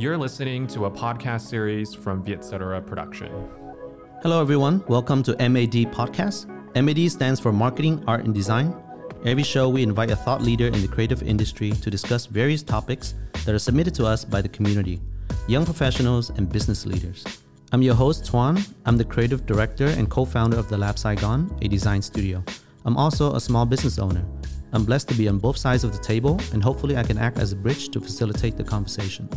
You're listening to a podcast series from Vietcetera Production. Hello, everyone. Welcome to MAD Podcast. MAD stands for Marketing, Art, and Design. Every show, we invite a thought leader in the creative industry to discuss various topics that are submitted to us by the community, young professionals, and business leaders. I'm your host, Tuan. I'm the creative director and co founder of The Lab Saigon, a design studio. I'm also a small business owner. I'm blessed to be on both sides of the table, and hopefully, I can act as a bridge to facilitate the conversation.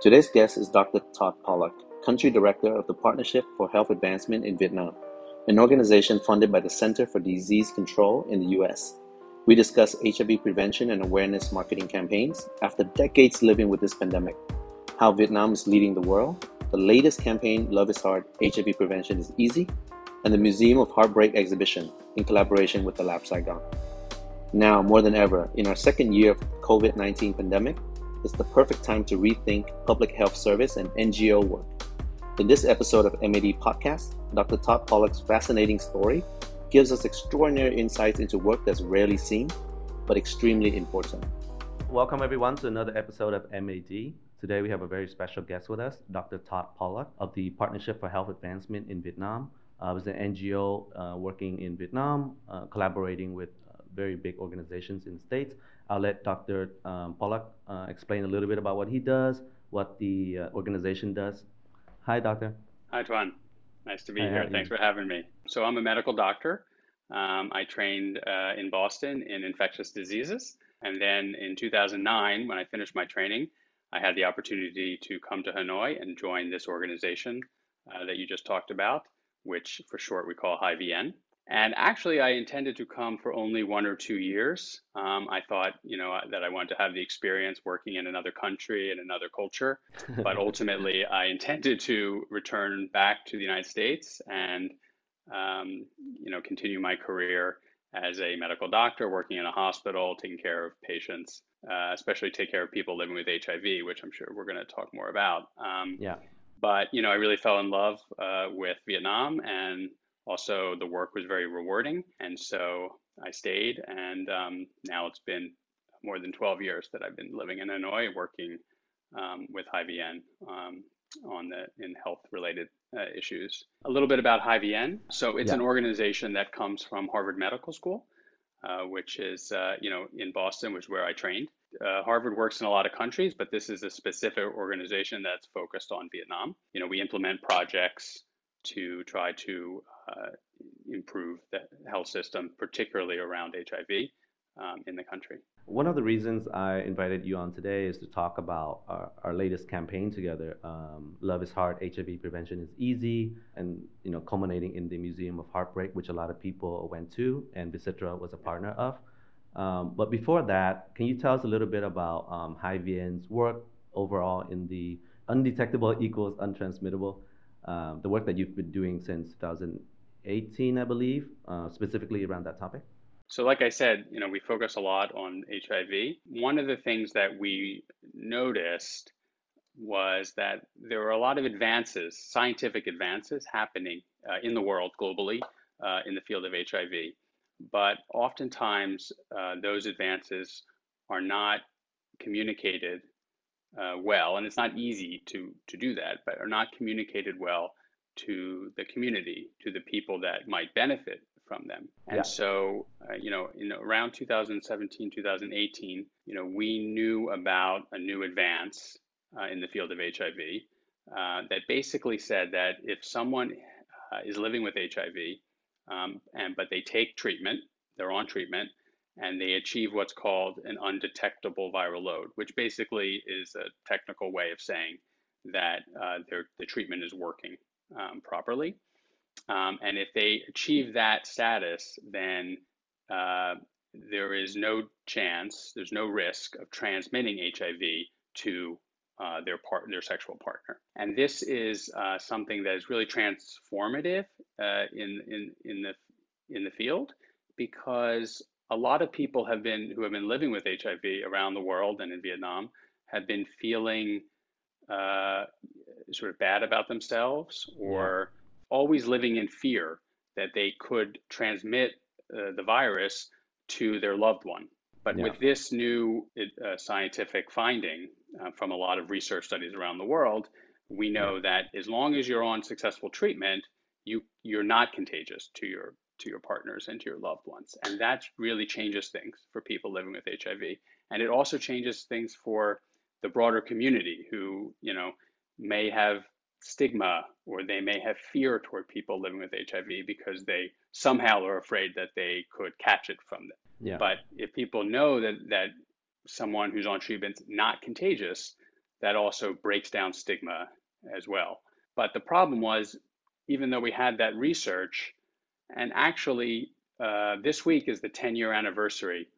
Today's guest is Dr. Todd Pollack, Country Director of the Partnership for Health Advancement in Vietnam, an organization funded by the Center for Disease Control in the U.S. We discuss HIV prevention and awareness marketing campaigns after decades living with this pandemic, how Vietnam is leading the world, the latest campaign, Love is Hard, HIV Prevention is Easy, and the Museum of Heartbreak exhibition in collaboration with the Lab Saigon. Now, more than ever, in our second year of COVID 19 pandemic, it's the perfect time to rethink public health service and NGO work. In this episode of MAD Podcast, Dr. Todd Pollack's fascinating story gives us extraordinary insights into work that's rarely seen, but extremely important. Welcome, everyone, to another episode of MAD. Today, we have a very special guest with us, Dr. Todd Pollack of the Partnership for Health Advancement in Vietnam. Uh, was an NGO uh, working in Vietnam, uh, collaborating with uh, very big organizations in the States. I'll let Dr. Um, Pollack uh, explain a little bit about what he does, what the uh, organization does. Hi, Doctor. Hi, Tuan. Nice to be Hi, here. Thanks for having me. So, I'm a medical doctor. Um, I trained in Boston in infectious diseases. And then in 2009, when I finished my training, I had the opportunity to come to Hanoi and join this organization that you just talked about which for short we call HAIVN. And actually, I intended to come for only one or two years. Um, I thought, you know, that I wanted to have the experience working in another country and another culture. But ultimately, I intended to return back to the United States and, um, you know, continue my career as a medical doctor, working in a hospital, taking care of patients, uh, especially take care of people living with HIV, which I'm sure we're going to talk more about. Um, yeah. But you know, I really fell in love uh, with Vietnam, and also the work was very rewarding, and so I stayed. And um, now it's been more than 12 years that I've been living in Hanoi, working um, with HAIVN um, on the in health related uh, issues. A little bit about HAIVN. So it's yeah. an organization that comes from Harvard Medical School, uh, which is uh, you know in Boston, which is where I trained uh, Harvard works in a lot of countries, but this is a specific organization that's focused on Vietnam. You know, we implement projects to try to uh, improve the health system, particularly around HIV um, in the country. One of the reasons I invited you on today is to talk about our, our latest campaign together. Um, Love is Hard, HIV Prevention is Easy, and you know, culminating in the Museum of Heartbreak, which a lot of people went to, and Vietcetera was a partner of. Um, but before that, can you tell us a little bit about um, work overall in the undetectable equals untransmittable, um, the work that you've been doing since 2018, I believe, uh, specifically around that topic? So, like I said, you know, we focus a lot on HIV. One of the things that we noticed was that there were a lot of advances, scientific advances happening uh, in the world globally uh, in the field of HIV but oftentimes uh, those advances are not communicated uh, well, and it's not easy to to do that, but are not communicated well to the community, to the people that might benefit from them. And yeah. so, uh, you know, in around 2017, 2018, you know, we knew about a new advance uh, in the field of HIV uh, that basically said that if someone uh, is living with HIV um, and but they take treatment, they're on treatment, and they achieve what's called an undetectable viral load, which basically is a technical way of saying that uh, the treatment is working um, properly. Um, and if they achieve that status, then uh, there is no chance, there's no risk of transmitting HIV to uh, their part, their sexual partner. And this is uh, something that is really transformative uh, in in in the in the field because a lot of people have been who have been living with HIV around the world and in Vietnam have been feeling uh, sort of bad about themselves or yeah. always living in fear that they could transmit uh, the virus to their loved one But Yeah. with this new uh, scientific finding uh, from a lot of research studies around the world, we know that as long as you're on successful treatment, you you're not contagious to your to your partners and to your loved ones, and that really changes things for people living with HIV, and it also changes things for the broader community who you know may have stigma or they may have fear toward people living with HIV because they somehow are afraid that they could catch it from them. Yeah. But if people know that that someone who's on treatment's not contagious, that also breaks down stigma as well. But the problem was, even though we had that research, and actually uh, this week is the 10 year anniversary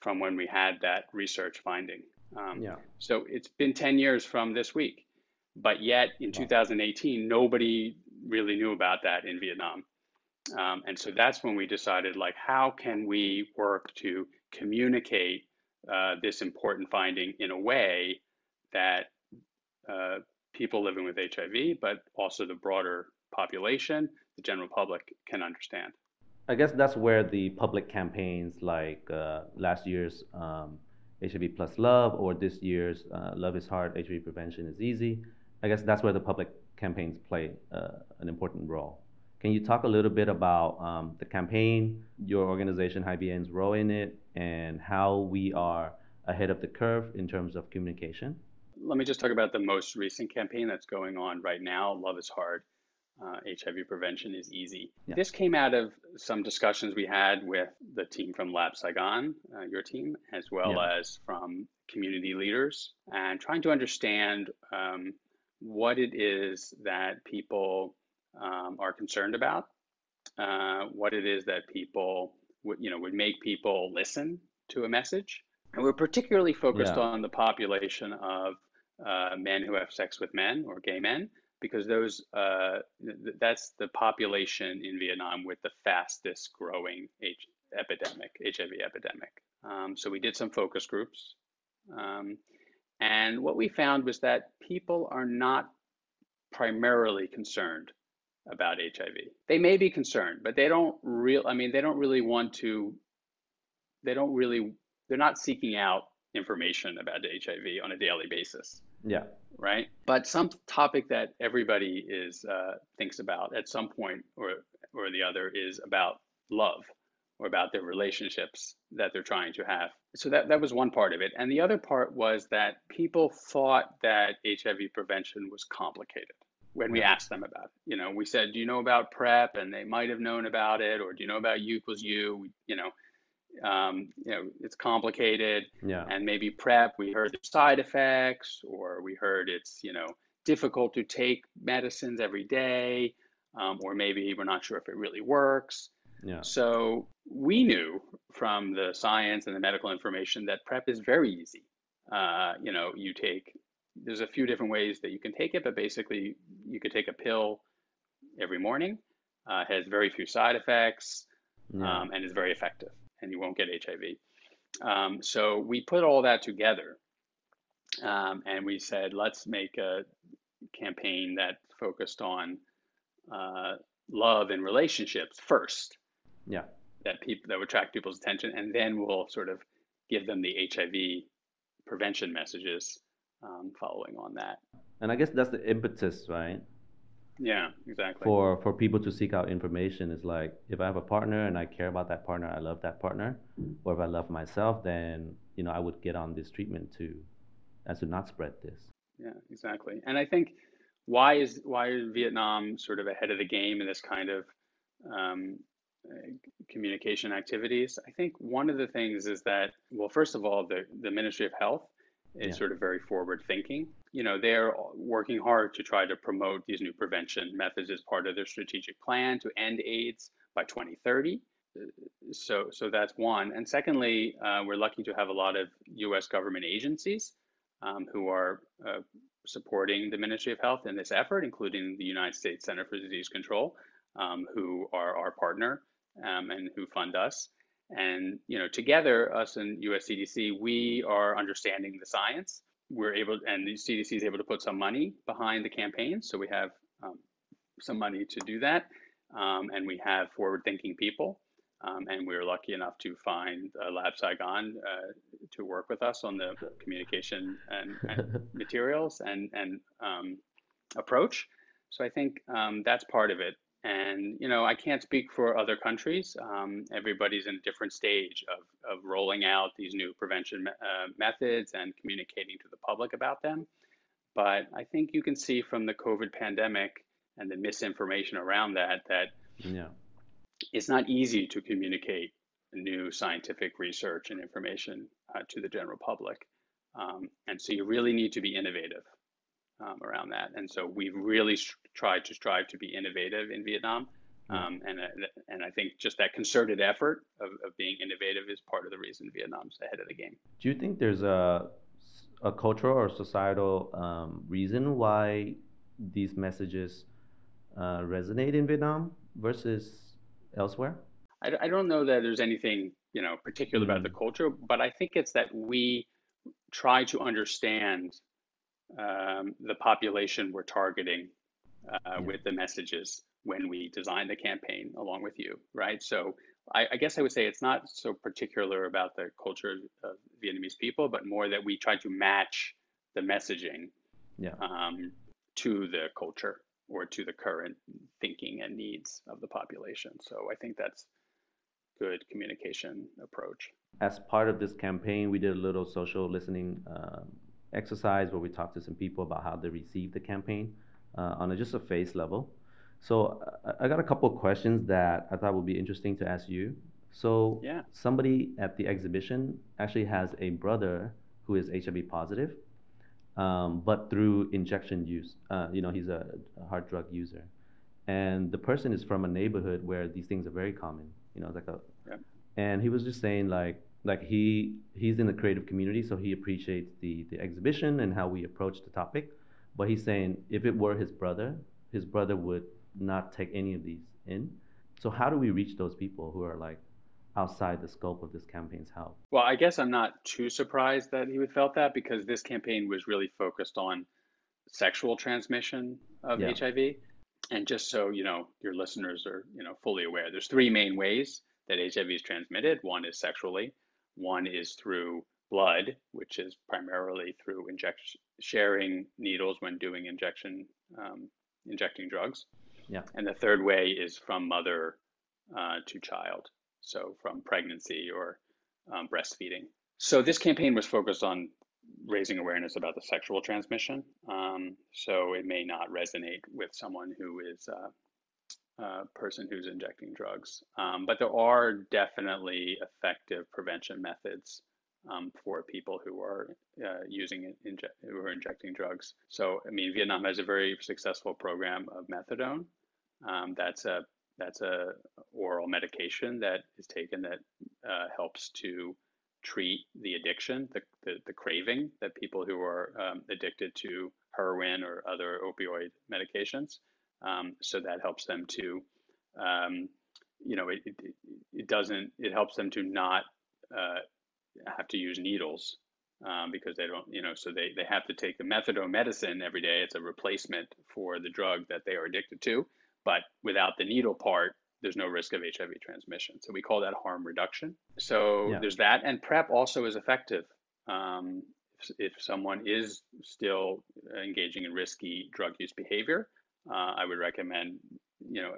from when we had that research finding. Um, yeah. so it's been 10 years from this week, but yet in 2018, nobody really knew about that in Vietnam. Um, and so that's when we decided, like, how can we work to communicate uh, this important finding in a way that uh, people living with HIV, but also the broader population, the general public, can understand. I guess that's where the public campaigns like uh, last year's um, HIV plus love or this year's uh, love is hard, HIV prevention is easy. I guess that's where the public campaigns play uh, an important role. Can you talk a little bit about um, the campaign, your organization, HAIVN's role in it, and how we are ahead of the curve in terms of communication? Let me just talk about the most recent campaign that's going on right now Love is Hard. Uh, HIV prevention is easy. Yeah. This came out of some discussions we had with the team from Lab Saigon, uh, your team, as well Yeah. as from community leaders, and trying to understand um, what it is that people um, are concerned about, uh, what it is that people would, you know, would make people listen to a message. And we're particularly focused Yeah. on the population of uh, men who have sex with men or gay men, because those uh, th- that's the population in Vietnam with the fastest growing H- epidemic, HIV epidemic. Um, so we did some focus groups. Um, and what we found was that people are not primarily concerned about HIV. They may be concerned, but they don't real I mean they don't really want to they don't really they're not seeking out information about HIV on a daily basis, Yeah. Right? But some topic that everybody is uh, thinks about at some point or or the other is about love or about their relationships that they're trying to have. So that, that was one part of it. And the other part was that people thought that HIV prevention was complicated when we asked them about it. You know, we said, Do you know about PrEP? And they might have known about it, or do you know about U equals U? You know, um, you know, it's complicated. Yeah. And maybe PrEP, we heard there's side effects, or we heard it's, you know, difficult to take medicines every day, um, or maybe we're not sure if it really works. Yeah. So we knew from the science and the medical information that PrEP is very easy. Uh, you know, you take, there's a few different ways that you can take it, but basically you could take a pill every morning, uh, has very few side effects, Yeah. um, and is very effective, and you won't get HIV. Um, so we put all that together, um, and we said, let's make a campaign that focused on uh, love and relationships first yeah. that people that would attract people's attention, and then we'll sort of give them the HIV prevention messages um, following on that. And I guess that's the impetus, right? Yeah, exactly. for for people to seek out information is like if I have a partner and I care about that partner, I love that partner, or if I love myself, then you know I would get on this treatment to as to not spread this. Yeah, exactly. And I think why is why is Vietnam sort of ahead of the game in this kind of um, communication activities? I think one of the things is that well, first of all, the the Ministry of Health is Yeah. sort of very forward thinking. You know, they're working hard to try to promote these new prevention methods as part of their strategic plan to end AIDS by 2030. Uh, So, so that's one. And secondly, uh, we're lucky to have a lot of U.S. government agencies um, who are uh, supporting the Ministry of Health in this effort, including the United States Center for Disease Control, um, who are our partner um, and who fund us. And you know, together, us and US CDC, we are understanding the science. We're able, and the CDC is able to put some money behind the campaign, so we have um, some money to do that, um, and we have forward-thinking people Um, and we were lucky enough to find uh, Lab Saigon uh, to work with us on the communication and, and materials and, and um, approach. So I think um, that's part of it. And, you know, I can't speak for other countries. Um, everybody's in a different stage of, of rolling out these new prevention uh, methods and communicating to the public about them. But I think you can see from the COVID pandemic and the misinformation around that that Yeah. it's not easy to communicate new scientific research and information uh, to the general public. Um, and so you really need to be innovative um, around that. And so we've really st- tried to strive to be innovative in Vietnam. Um, and, uh, and I think just that concerted effort of, of being innovative is part of the reason Vietnam's ahead of the game. Do you think there's a, a cultural or societal um, reason why these messages uh, resonate in Vietnam versus elsewhere? I, I don't know that there's anything you know particular about the Mm. culture, but I think it's that we try to understand um, the population we're targeting uh, Yeah. with the messages when we design the campaign along with you, right? So I, I guess I would say it's not so particular about the culture of Vietnamese people, but more that we try to match the messaging Yeah. um, to the culture or to the current thinking and needs of the population. So I think that's good communication approach. As part of this campaign, we did a little social listening um, exercise where we talked to some people about how they received the campaign uh, on a, just a face level. So I, I got a couple of questions that I thought would be interesting to ask you. So Yeah. somebody at the exhibition actually has a brother who is HIV positive, um, but through injection use. Uh, you know, he's a, a hard drug user, and the person is from a neighborhood where these things are very common. You know, like a, Yep. and he was just saying like like he he's in the creative community, so he appreciates the the exhibition and how we approach the topic. But he's saying if it were his brother, his brother would not take any of these in. So how do we reach those people who are like outside the scope of this campaign's help? Well, I guess I'm not too surprised that he would felt that because this campaign was really focused on sexual transmission of Yeah. HIV. And just so you know, your listeners are you know fully aware, there's three main ways that HIV is transmitted. One is sexually, one is through blood, which is primarily through injection sharing needles when doing injection um, injecting drugs. Yeah. And the third way is from mother uh, to child, so from pregnancy or um, breastfeeding. So this campaign was focused on raising awareness about the sexual transmission. Um, so it may not resonate with someone who is uh, a person who's injecting drugs, um, but there are definitely effective prevention methods um, for people who are uh, using inje- who are injecting drugs. So I mean, Vietnam has a very successful program of methadone. Um, that's a that's a oral medication that is taken that uh, helps to treat the addiction, the, the, the craving that people who are um, addicted to heroin or other opioid medications. Um, so that helps them to, um, you know, it, it, it doesn't, it helps them to not uh, have to use needles um, because they don't, you know, so they, they have to take the methadone medicine every day. It's a replacement for the drug that they are addicted to. But without the needle part, there's no risk of HIV transmission. So we call that harm reduction. So Yeah. there's that. And PrEP also is effective. Um, if, if someone is still engaging in risky drug use behavior, uh, I would recommend, you know,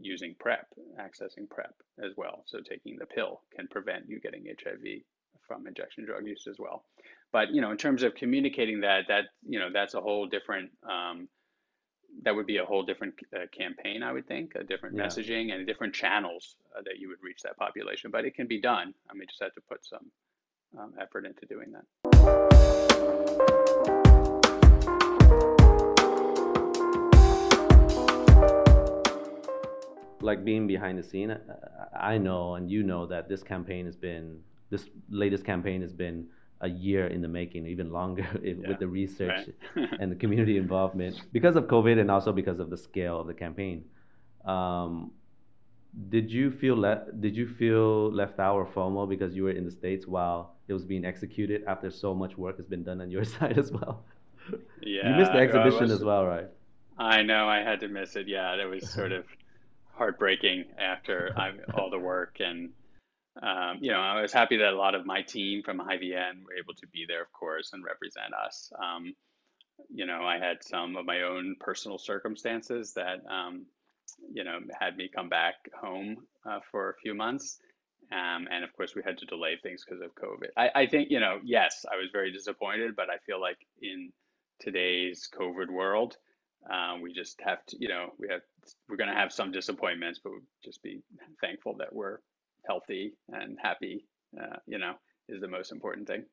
using PrEP, accessing PrEP as well. So taking the pill can prevent you getting HIV from injection drug use as well. But you know, in terms of communicating that, that you know, that's a whole different. Um, that would be a whole different uh, campaign, I would think, a different Yeah. messaging and different channels uh, that you would reach that population. But it can be done. I mean, just have to put some um, effort into doing that. Like being behind the scene, I- know and you know that this campaign has been this latest campaign has been a year in the making, even longer if, Yeah, with the research right. and the community involvement because of COVID and also because of the scale of the campaign. Um, did you feel le- did you feel left out or FOMO because you were in the states while it was being executed after so much work has been done on your side as well? Yeah, you missed the exhibition was- as well, right? I know I had to miss it. Yeah, it was sort of heartbreaking after all the work and um, you know, I was happy that a lot of my team from HAIVN were able to be there, of course, and represent us. Um, you know, I had some of my own personal circumstances that, um, you know, had me come back home uh, for a few months. Um, and of course, we had to delay things because of COVID. I, I think, you know, yes, I was very disappointed, but I feel like in today's COVID world, uh, we just have to, you know, we have, we're going to have some disappointments, but just be thankful that we're healthy and happy, uh, you know, is the most important thing.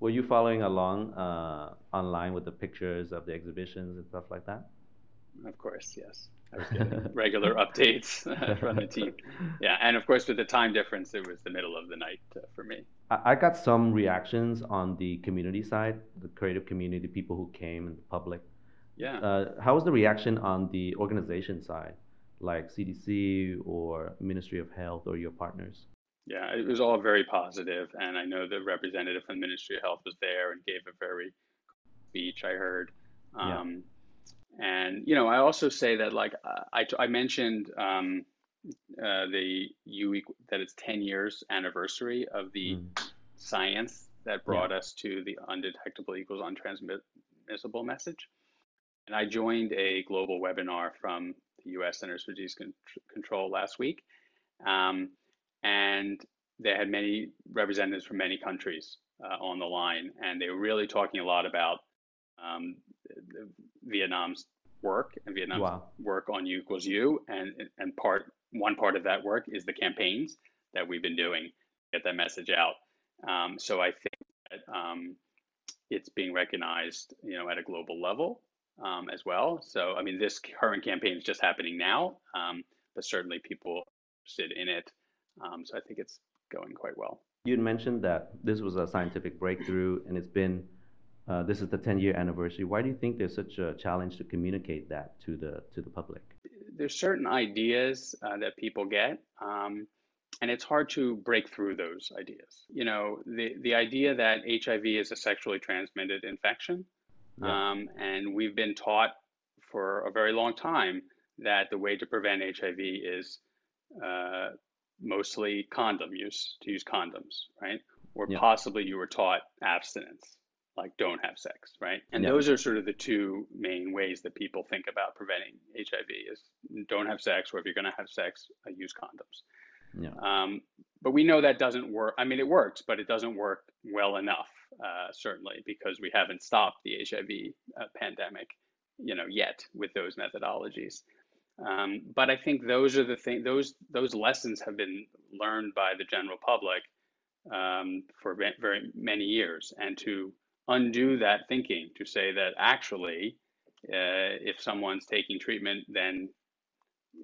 Were you following along uh, online with the pictures of the exhibitions and stuff like that? Of course, yes. I was getting regular updates from the team. Yeah, and of course, with the time difference, it was the middle of the night uh, for me. I got some reactions on the community side, the creative community, people who came and the public. Yeah. Uh, how was the reaction on the organization side? like CDC or Ministry of Health or your partners? Yeah, it was all very positive, and I know the representative from the Ministry of Health was there and gave a very speech. I heard, um, yeah. and you know, I also say that like I, I mentioned um, uh, the U that it's ten years anniversary of the mm. science that brought yeah. us to the undetectable equals untransmissible message, and I joined a global webinar from the U.S. Centers for Disease Control last week, um, and they had many representatives from many countries uh, on the line, and they were really talking a lot about um, Vietnam's work and Vietnam's wow. work on U equals U, and and part one part of that work is the campaigns that we've been doing to get that message out. Um, so I think that um, it's being recognized, you know, at a global level, um, as well. So, I mean, this current campaign is just happening now, um, but certainly people interested in it. Um, so I think it's going quite well. You mentioned that this was a scientific breakthrough, and it's been uh, this is the 10 year anniversary. Why do you think there's such a challenge to communicate that to the to the public? There's certain ideas uh, that people get, um, and it's hard to break through those ideas. You know, the the idea that HIV is a sexually transmitted infection yeah. Um, and we've been taught for a very long time that the way to prevent HIV is uh, mostly condom use, to use condoms, right? Or yeah. possibly you were taught abstinence, like don't have sex, right? And yeah. those are sort of the two main ways that people think about preventing HIV is don't have sex, or if you're going to have sex, uh, use condoms. Yeah. Um, but we know that doesn't work. I mean, it works, but it doesn't work well enough uh, certainly, because we haven't stopped the HIV uh, pandemic, you know, yet with those methodologies. Um, but I think those are the thing; those those lessons have been learned by the general public um, for very many years, and to undo that thinking, to say that actually, uh, if someone's taking treatment, then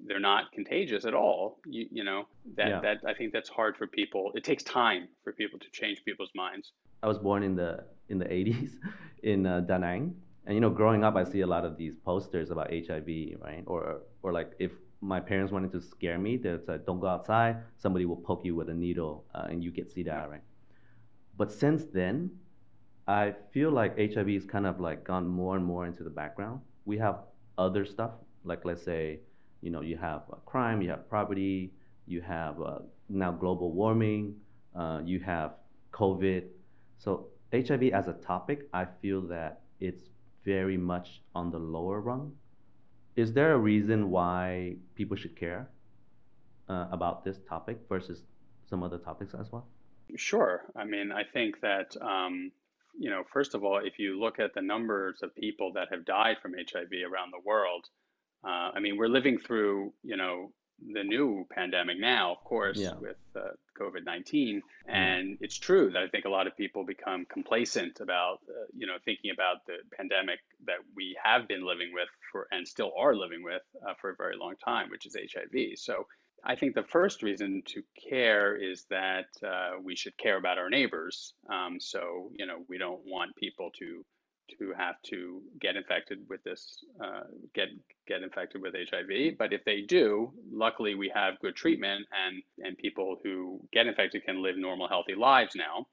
they're not contagious at all. You, you know that yeah. that I think that's hard for people. It takes time for people to change people's minds. I was born in the in the 80s in uh, Da Nang, and you know, growing up, I see a lot of these posters about HIV, right? Or or like if my parents wanted to scare me, they'd say, "Don't go outside. Somebody will poke you with a needle, uh, and you get SIDA, right?" But since then, I feel like HIV is kind of like gone more and more into the background. We have other stuff, like let's say, you know, you have uh, crime, you have poverty, you have uh, now global warming, uh, you have COVID, so HIV as a topic, I feel that it's very much on the lower rung. Is there a reason why people should care uh, about this topic versus some other topics as well? Sure. I mean, I think that, um, you know, first of all, if you look at the numbers of people that have died from HIV around the world, uh, I mean, we're living through, you know, the new pandemic now, of course, yeah. with uh, COVID 19. Mm-hmm. And it's true that I think a lot of people become complacent about, uh, you know, thinking about the pandemic that we have been living with for and still are living with uh, for a very long time, which is HIV. So I think the first reason to care is that uh, we should care about our neighbors. Um, so, you know, we don't want people to to have to get infected with this, uh, get get infected with HIV. But if they do, luckily we have good treatment, and and people who get infected can live normal, healthy lives now.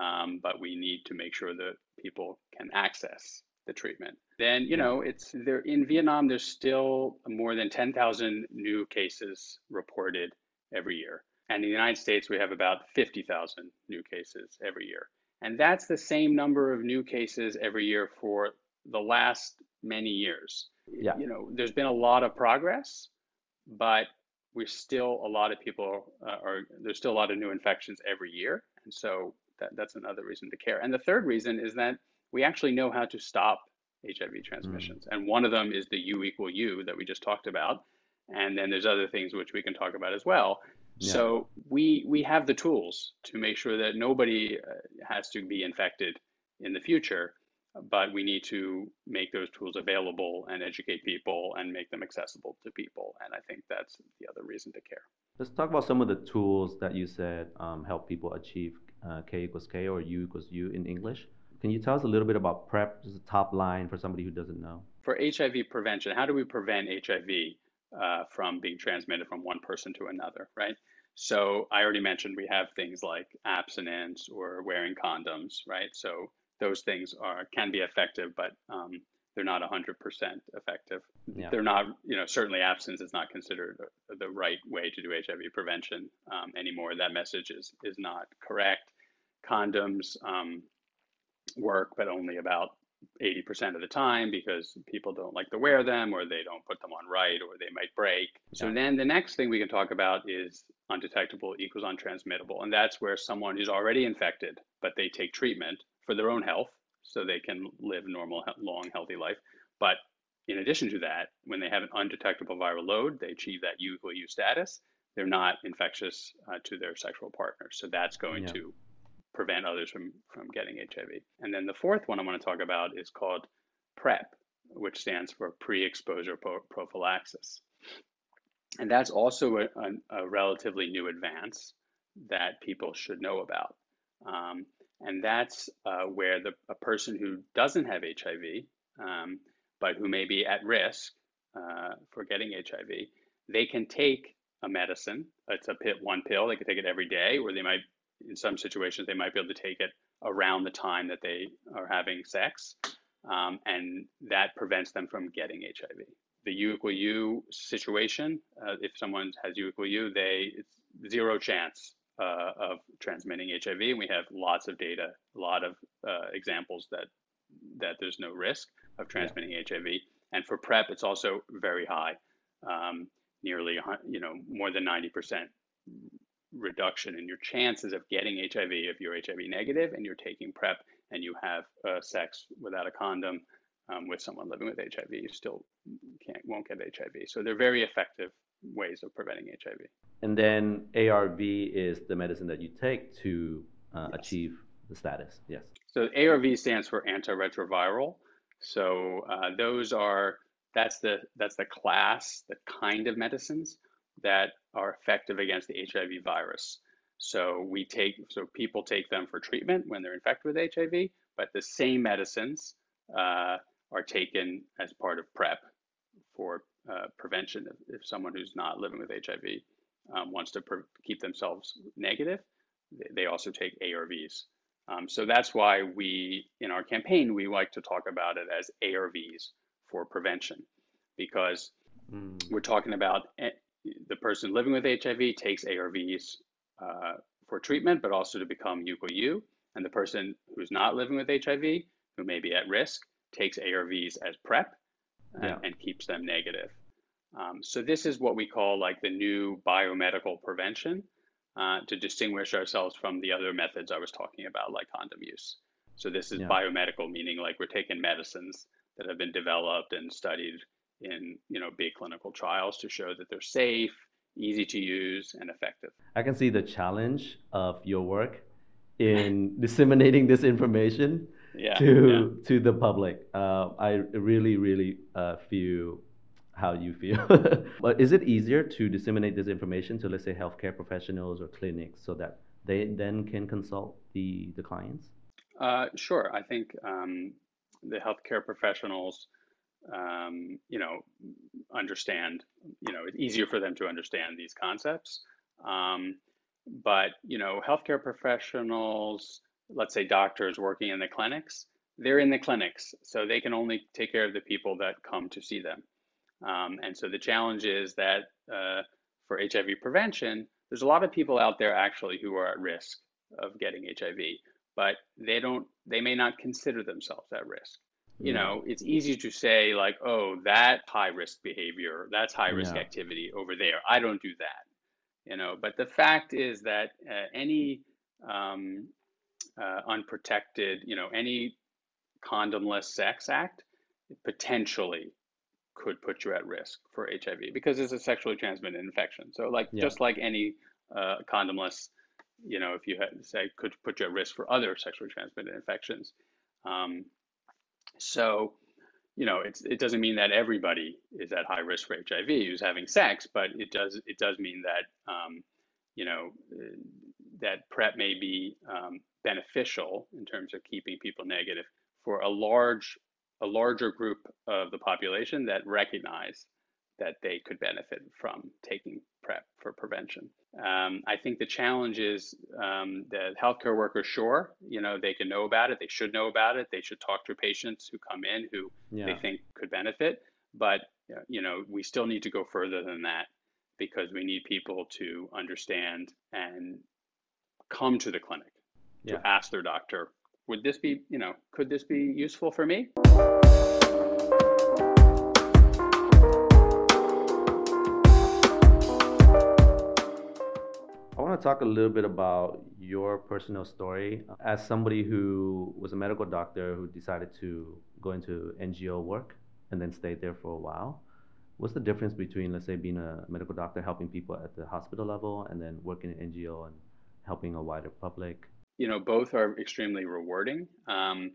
Um, but we need to make sure that people can access the treatment. Then, you know, it's there in Vietnam, there's still more than 10,000 new cases reported every year. And in the United States, we have about 50,000 new cases every year. And that's the same number of new cases every year for the last many years. Yeah. You know, there's been a lot of progress, but we're still a lot of people uh, are there's still a lot of new infections every year, and so that, that's another reason to care. And the third reason is that we actually know how to stop HIV transmissions, mm. and one of them is the U equal U that we just talked about, and then there's other things which we can talk about as well. Yeah. So we we have the tools to make sure that nobody uh, has to be infected in the future but we need to make those tools available and educate people and make them accessible to people. And I think that's the other reason to care. Let's talk about some of the tools that you said um, help people achieve uh, K equals K or U equals U in English. Can you tell us a little bit about PrEP, just a top line for somebody who doesn't know? For HIV prevention, how do we prevent HIV uh, from being transmitted from one person to another, right? So I already mentioned we have things like abstinence or wearing condoms, right? So those things are can be effective, but um, they're not 100% effective. Yeah. They're not, you know, certainly abstinence is not considered the right way to do HIV prevention um, anymore. That message is is not correct. Condoms um, work, but only about 80% of the time because people don't like to wear them or they don't put them on right or they might break. So then the next thing we can talk about is undetectable equals untransmittable. And that's where someone who's already infected, but they take treatment for their own health so they can live normal, long, healthy life. But in addition to that, when they have an undetectable viral load, they achieve that U equal U status. They're not infectious uh, to their sexual partner. So that's going yeah. to prevent others from, from getting HIV. And then the fourth one I want to talk about is called PrEP, which stands for pre exposure prophylaxis. And that's also a, a, a, relatively new advance that people should know about. Um, and that's uh, where the, a person who doesn't have HIV, um, but who may be at risk uh, for getting HIV, they can take a medicine. It's a pit, one pill. They can take it every day, or they might, in some situations, they might be able to take it around the time that they are having sex, um, and that prevents them from getting HIV. The U equal U situation, uh, if someone has U equal U, they it's zero chance uh, of transmitting HIV. And we have lots of data, a lot of uh, examples that that there's no risk of transmitting yeah. HIV. And for PrEP, it's also very high, um, nearly you know more than 90% reduction in your chances of getting HIV if you're HIV negative and you're taking PrEP and you have uh, sex without a condom um, with someone living with HIV, you still can't won't get HIV. So they're very effective ways of preventing HIV. And then ARV is the medicine that you take to uh, yes. achieve the status. Yes. So ARV stands for antiretroviral. So uh, those are that's the that's the class, the kind of medicines that are effective against the HIV virus. So we take so people take them for treatment when they're infected with HIV, but the same medicines uh, are taken as part of PrEP for uh, prevention. If, if, someone who's not living with HIV um, wants to keep themselves negative, they, also take ARVs. Um, so that's why we, in our campaign, we like to talk about it as ARVs for prevention, because mm. we're talking about eh, the person living with HIV takes ARVs uh, for treatment, but also to become U, and the person who's not living with HIV, who may be at risk, takes ARVs as PrEP and, yeah. and keeps them negative. Um, so this is what we call like the new biomedical prevention uh, to distinguish ourselves from the other methods I was talking about, like condom use. So this is yeah. biomedical, meaning like we're taking medicines that have been developed and studied in you know big clinical trials to show that they're safe, easy to use, and effective. I can see the challenge of your work in disseminating this information yeah, to yeah. to the public. Uh, I really, really uh, feel how you feel. but is it easier to disseminate this information to, let's say, healthcare professionals or clinics so that they then can consult the, the clients? Uh, sure. I think um, the healthcare professionals, um, you know, understand, you know, it's easier for them to understand these concepts. Um, but, you know, healthcare professionals, let's say doctors working in the clinics, they're in the clinics, so they can only take care of the people that come to see them. Um, and so the challenge is that uh, for HIV prevention, there's a lot of people out there actually who are at risk of getting HIV, but they don't, they may not consider themselves at risk. You know, it's easy to say like, oh, that high risk behavior, that's high risk yeah. activity over there. I don't do that. You know, but the fact is that uh, any um, uh, unprotected, you know, any condomless sex act potentially could put you at risk for HIV because it's a sexually transmitted infection. So, like yeah. just like any uh, condomless, you know, if you had say could put you at risk for other sexually transmitted infections. Um, so, you know, it doesn't mean that everybody is at high risk for HIV who's having sex, but it does it does mean that um, you know that PrEP may be um, beneficial in terms of keeping people negative for a large a larger group of the population that recognize that they could benefit from taking PrEP for prevention. Um, I think the challenge is um, that healthcare workers, sure, you know, they can know about it. They should know about it. They should talk to patients who come in who yeah. they think could benefit. But, you know, we still need to go further than that because we need people to understand and come to the clinic yeah. to ask their doctor, would this be, you know, could this be useful for me? Talk a little bit about your personal story as somebody who was a medical doctor who decided to go into NGO work and then stayed there for a while. What's the difference between, let's say, being a medical doctor helping people at the hospital level and then working in NGO and helping a wider public? You know, both are extremely rewarding. Um,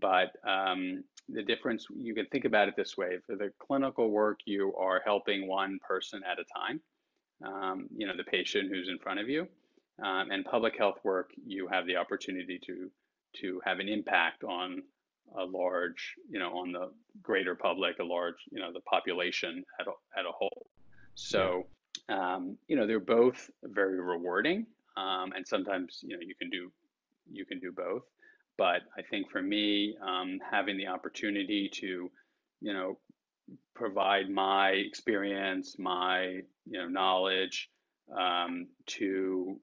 but um, the difference, you can think about it this way for the clinical work, you are helping one person at a time um, you know, the patient who's in front of you. Um, and public health work, you have the opportunity to to have an impact on a large, you know, on the greater public, a large, you know, the population at a, at a whole. So, um, you know, they're both very rewarding, um, and sometimes, you know, you can do you can do both. But I think for me, um, having the opportunity to, you know, provide my experience, my you know knowledge um, to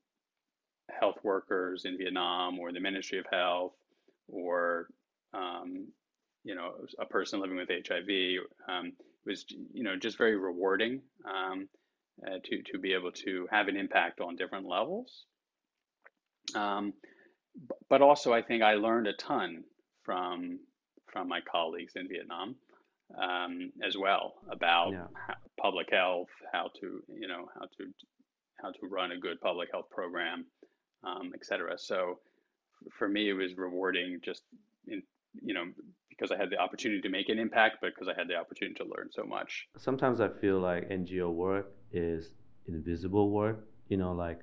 health workers in Vietnam or the Ministry of Health or um, you know a person living with HIV um, was you know just very rewarding um, uh, to to be able to have an impact on different levels. Um, but also, I think I learned a ton from from my colleagues in Vietnam um, as well about yeah. public health, how to you know how to how to run a good public health program, um, et cetera. So for me, it was rewarding just in you know because I had the opportunity to make an impact, but because I had the opportunity to learn so much. Sometimes I feel like NGO work is invisible work. You know, like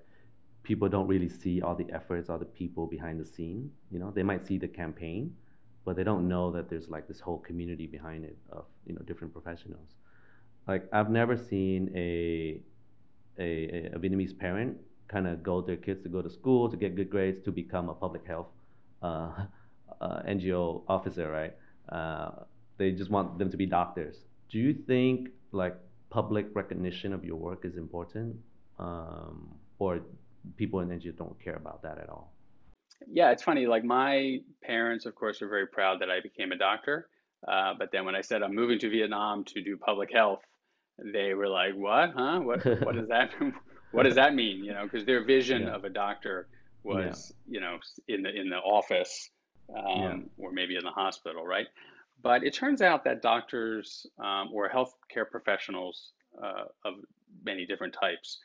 people don't really see all the efforts, all the people behind the scene. You know, they might see the campaign, but they don't know that there's like this whole community behind it of you know different professionals. Like I've never seen a a, a Vietnamese parent kind of go their kids to go to school to get good grades to become a public health uh, uh, NGO officer, right? Uh, they just want them to be doctors. Do you think like public recognition of your work is important, um, or people in NGO don't care about that at all? Yeah, it's funny. Like my parents, of course, are very proud that I became a doctor. Uh, but then when I said I'm moving to Vietnam to do public health, they were like, "What? Huh? What? What does that? what does that mean? You know, because their vision yeah. of a doctor was, yeah. you know, in the in the office um, yeah. or maybe in the hospital, right? But it turns out that doctors um, or healthcare professionals uh, of many different types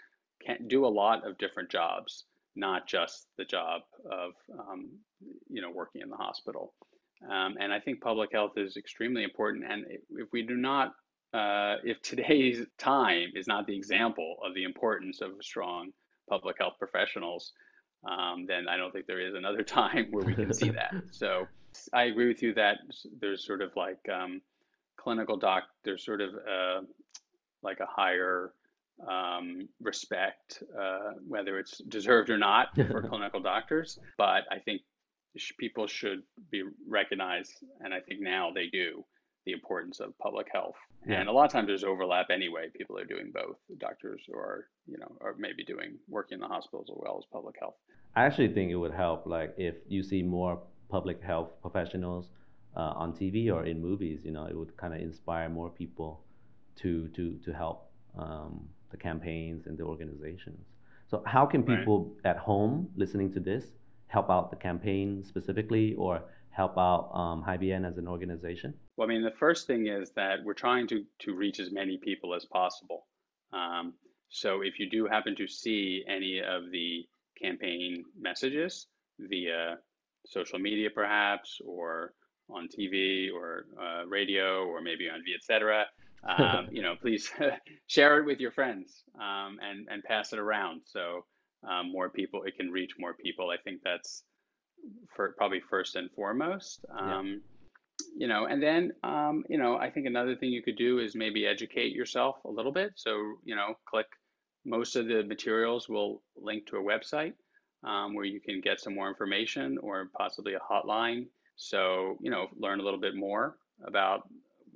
can do a lot of different jobs not just the job of um, you know working in the hospital. Um, and I think public health is extremely important. And if we do not, uh, if today's time is not the example of the importance of strong public health professionals, um, then I don't think there is another time where we can see that. So I agree with you that there's sort of like um, clinical doc, there's sort of uh, like a higher um, respect, uh, whether it's deserved or not, for clinical doctors. But I think people should be recognized, and I think now they do, the importance of public health. Yeah. And a lot of times there's overlap anyway. People are doing both, doctors or you know, or maybe doing working in the hospitals as well as public health. I actually think it would help, like if you see more public health professionals uh, on TV or in movies, you know, it would kind of inspire more people to to to help um, the campaigns and the organizations. So, how can people right. at home listening to this help out the campaign specifically, or help out um, HAIVN as an organization? Well, I mean, the first thing is that we're trying to to reach as many people as possible. Um, so, if you do happen to see any of the campaign messages via social media, perhaps, or on TV or uh, radio, or maybe on Vietcetera, um, you know, please share it with your friends um, and and pass it around so um, more people it can reach more people. I think that's for probably first and foremost. Yeah. Um, you know, and then um, you know, I think another thing you could do is maybe educate yourself a little bit. So you know, click. Most of the materials will link to a website um, where you can get some more information or possibly a hotline. So you know, learn a little bit more about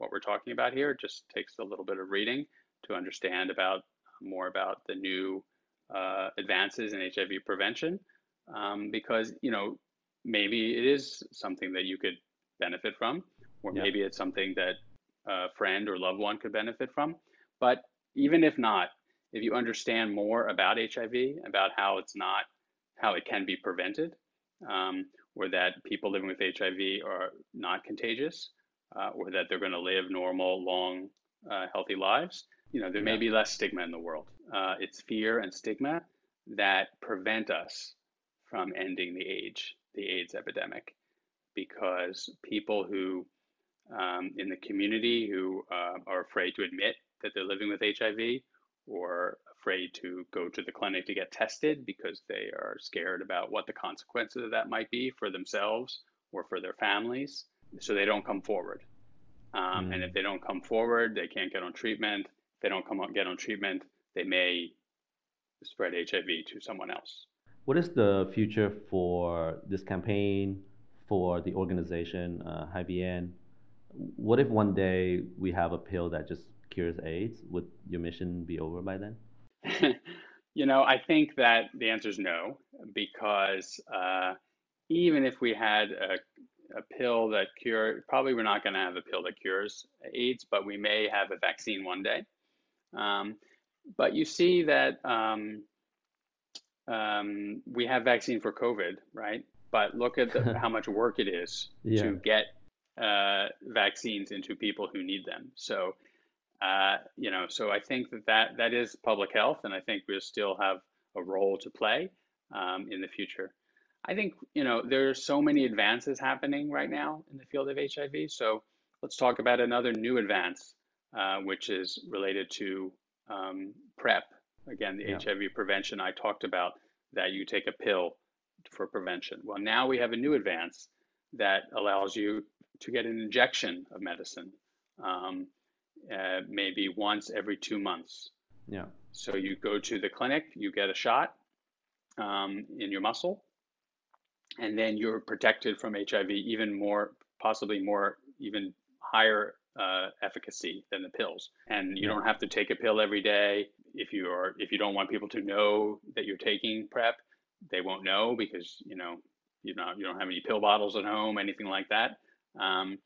what we're talking about here. It just takes a little bit of reading to understand about more about the new uh, advances in HIV prevention, um, because you know maybe it is something that you could benefit from, or yeah. maybe it's something that a friend or loved one could benefit from. But even if not, if you understand more about HIV, about how it's not, how it can be prevented, um, or that people living with HIV are not contagious, uh, or that they're going to live normal, long, uh, healthy lives, you know, there may be less stigma in the world. Uh, it's fear and stigma that prevent us from ending the age, the AIDS epidemic, because people who um, in the community who uh, are afraid to admit that they're living with HIV or afraid to go to the clinic to get tested because they are scared about what the consequences of that might be for themselves or for their families so they don't come forward. Um, mm. And if mm. they don't come forward, they can't get on treatment. If they don't come on, get on treatment, they may spread HIV to someone else. What is the future for this campaign, for the organization, uh? What if one day we have a pill that just cures AIDS? Would your mission be over by then? you know, I think that the answer is no, because uh, even if we had a a pill that cure. Probably we're not going to have a pill that cures AIDS, but we may have a vaccine one day. Um, but you see that um, um, we have vaccine for COVID, right? But look at the, how much work it is yeah. to get uh, vaccines into people who need them. So, uh, you know, so I think that, that that is public health, and I think we still have a role to play um, in the future. I think, you know, there's so many advances happening right now in the field of HIV. So let's talk about another new advance, uh, which is related to um, PrEP. Again, the yeah. HIV prevention I talked about that you take a pill for prevention. Well, now we have a new advance that allows you to get an injection of medicine, um, uh, maybe once every two months. Yeah. So you go to the clinic, you get a shot um, in your muscle, and then you're protected from HIV even more, possibly more, even higher uh, efficacy than the pills. And you yeah. don't have to take a pill every day. If you are, if you don't want people to know that you're taking PrEP, they won't know because you know you know you don't have any pill bottles at home, anything like that. Um,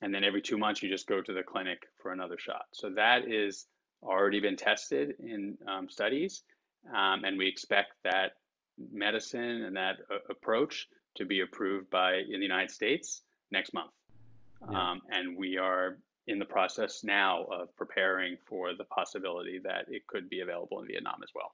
and then every two months you just go to the clinic for another shot. So that is already been tested in um, studies, um, and we expect that medicine and that uh, approach to be approved by in the United States next month. Yeah. Um, and we are in the process now of preparing for the possibility that it could be available in Vietnam as well.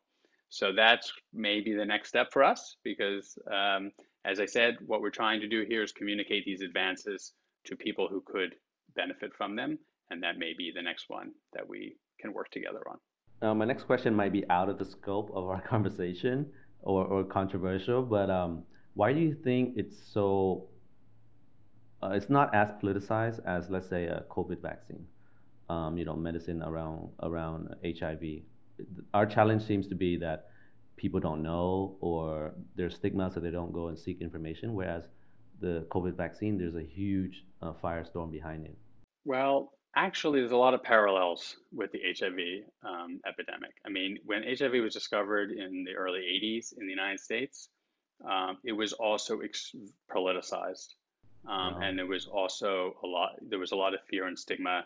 So that's maybe the next step for us because, um, as I said, what we're trying to do here is communicate these advances to people who could benefit from them. And that may be the next one that we can work together on. Uh, my next question might be out of the scope of our conversation, or, or controversial, but um, why do you think it's so? Uh, it's not as politicized as, let's say, a COVID vaccine. Um, you know, medicine around around HIV. Our challenge seems to be that people don't know, or there's stigma, so they don't go and seek information. Whereas the COVID vaccine, there's a huge uh, firestorm behind it. Well, actually, there's a lot of parallels with the HIV um, epidemic. I mean, when HIV was discovered in the early 80s in the United States, um, it was also ex- politicized. Um, wow. And there was also a lot, there was a lot of fear and stigma.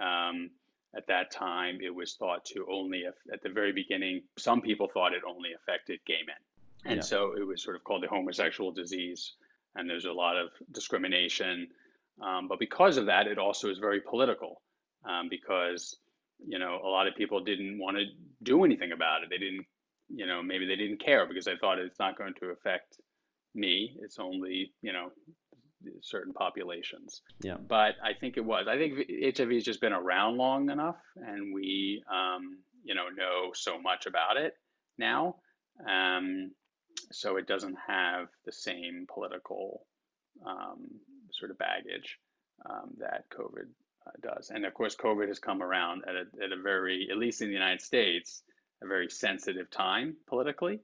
Um, at that time, it was thought to only, at the very beginning, some people thought it only affected gay men. And yeah. so it was sort of called the homosexual disease. And there's a lot of discrimination. Um, but because of that, it also is very political um, because, you know, a lot of people didn't want to do anything about it. They didn't, you know, maybe they didn't care because they thought it's not going to affect me. It's only, you know, certain populations. Yeah. But I think it was. I think HIV has just been around long enough, and we, um, you know, know so much about it now. Um, so it doesn't have the same political um, sort of baggage um, that COVID uh, does. And of course, COVID has come around at a, at a very, at least in the United States, a very sensitive time politically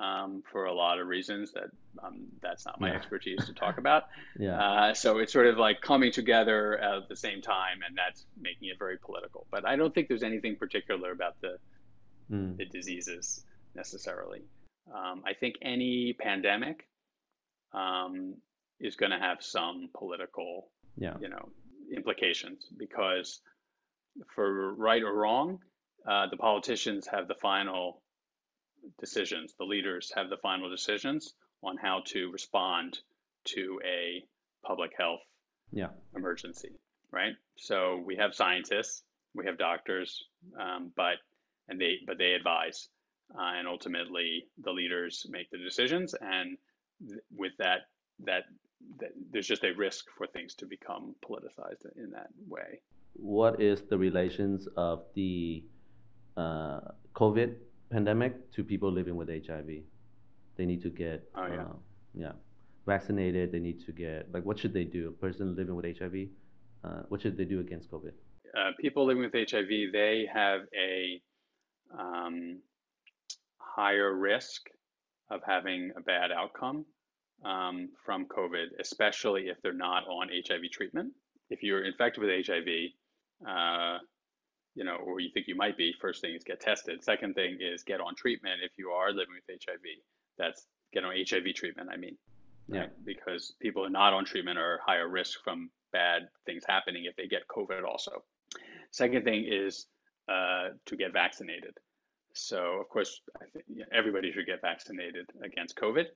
um, for a lot of reasons that um, that's not my yeah. expertise to talk about. yeah. Uh, so it's sort of like coming together at the same time, and that's making it very political. But I don't think there's anything particular about the mm. the diseases necessarily. Um, I think any pandemic um, is going to have some political, yeah. you know, implications because for right or wrong, uh, the politicians have the final decisions. The leaders have the final decisions on how to respond to a public health yeah. emergency, right? So we have scientists, we have doctors, um, but and they but they advise, uh, and ultimately the leaders make the decisions. And th- with that, that that there's just a risk for things to become politicized in that way. What is the relations of the uh, COVID pandemic to people living with HIV. They need to get oh, yeah. Uh, yeah vaccinated. They need to get like what should they do? A person living with HIV, uh, what should they do against COVID? Uh, people living with HIV, they have a um, higher risk of having a bad outcome um, from COVID, especially if they're not on HIV treatment. If you're infected with HIV, uh, you know, or you think you might be, first thing is get tested. Second thing is get on treatment if you are living with HIV. That's get on HIV treatment, I mean. Yeah. Right? Because people who are not on treatment are higher risk from bad things happening if they get COVID also. Second thing is uh, to get vaccinated. So, of course, I think everybody should get vaccinated against COVID,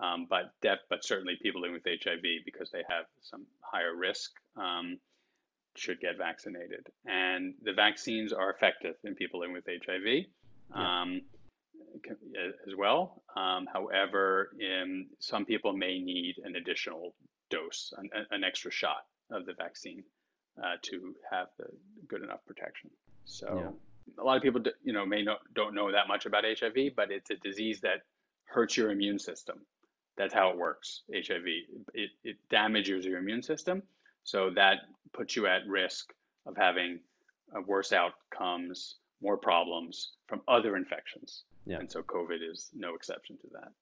um, but def- but certainly people living with HIV because they have some higher risk. Um, should get vaccinated. And the vaccines are effective in people living with HIV yeah. um, as well. Um, however, in, some people may need an additional dose, an, an extra shot of the vaccine uh, to have the good enough protection. So yeah. a lot of people, you know, may not don't know that much about HIV, but it's a disease that hurts your immune system. That's how it works. HIV it, it damages your immune system, so that puts you at risk of having uh, worse outcomes, more problems from other infections. Yeah. And so COVID is no exception to that.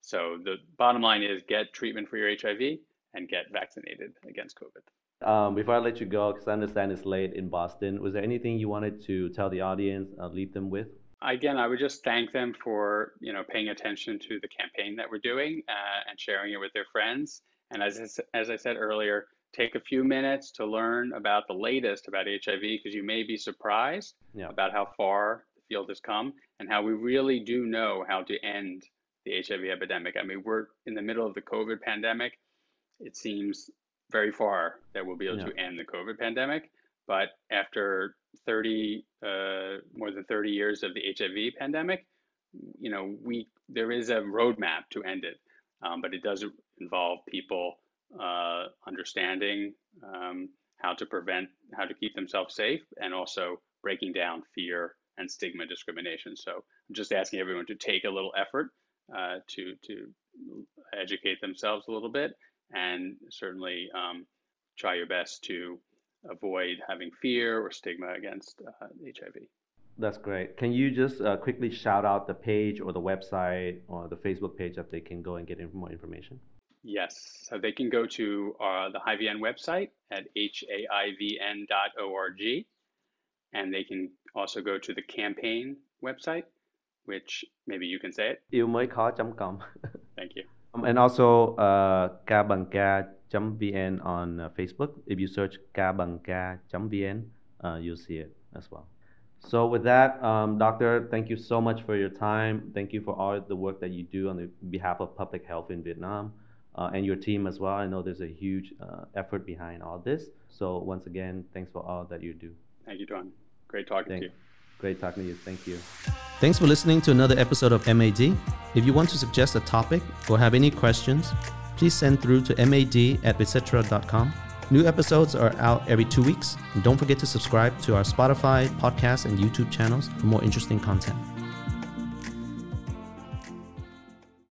So the bottom line is get treatment for your HIV and get vaccinated against COVID. Um, before I let you go, because I understand it's late in Boston, was there anything you wanted to tell the audience, uh, leave them with? Again, I would just thank them for you know paying attention to the campaign that we're doing uh, and sharing it with their friends. And as I, as I said earlier, take a few minutes to learn about the latest about HIV because you may be surprised yeah. about how far the field has come and how we really do know how to end the HIV epidemic. I mean, we're in the middle of the COVID pandemic. It seems very far that we'll be able yeah. to end the COVID pandemic. But after 30, uh, more than 30 years of the HIV pandemic, you know, we there is a roadmap to end it, um, but it does involve people uh, understanding um, how to prevent, how to keep themselves safe, and also breaking down fear and stigma discrimination. So I'm just asking everyone to take a little effort uh, to to educate themselves a little bit, and certainly um, try your best to avoid having fear or stigma against uh, HIV. That's great. Can you just uh, quickly shout out the page or the website or the Facebook page that they can go and get more information? Yes, so they can go to uh, the HAIVN website at haivn.org, and they can also go to the campaign website, which maybe you can say it. yêu mới khó.com. Thank you. Um, and also uh, kabangka.vn on uh, Facebook. If you search kabangka.vn, uh, you'll see it as well. So with that, um, Doctor, thank you so much for your time. Thank you for all the work that you do on the behalf of public health in Vietnam uh, and your team as well. I know there's a huge uh, effort behind all this. So once again, thanks for all that you do. Thank you, John. Great talking Thank- to you. Great talking to you. Thank you. Thanks for listening to another episode of MAD. If you want to suggest a topic or have any questions, please send through to mad at etc.com. New episodes are out every two weeks. And don't forget to subscribe to our Spotify, podcast, and YouTube channels for more interesting content.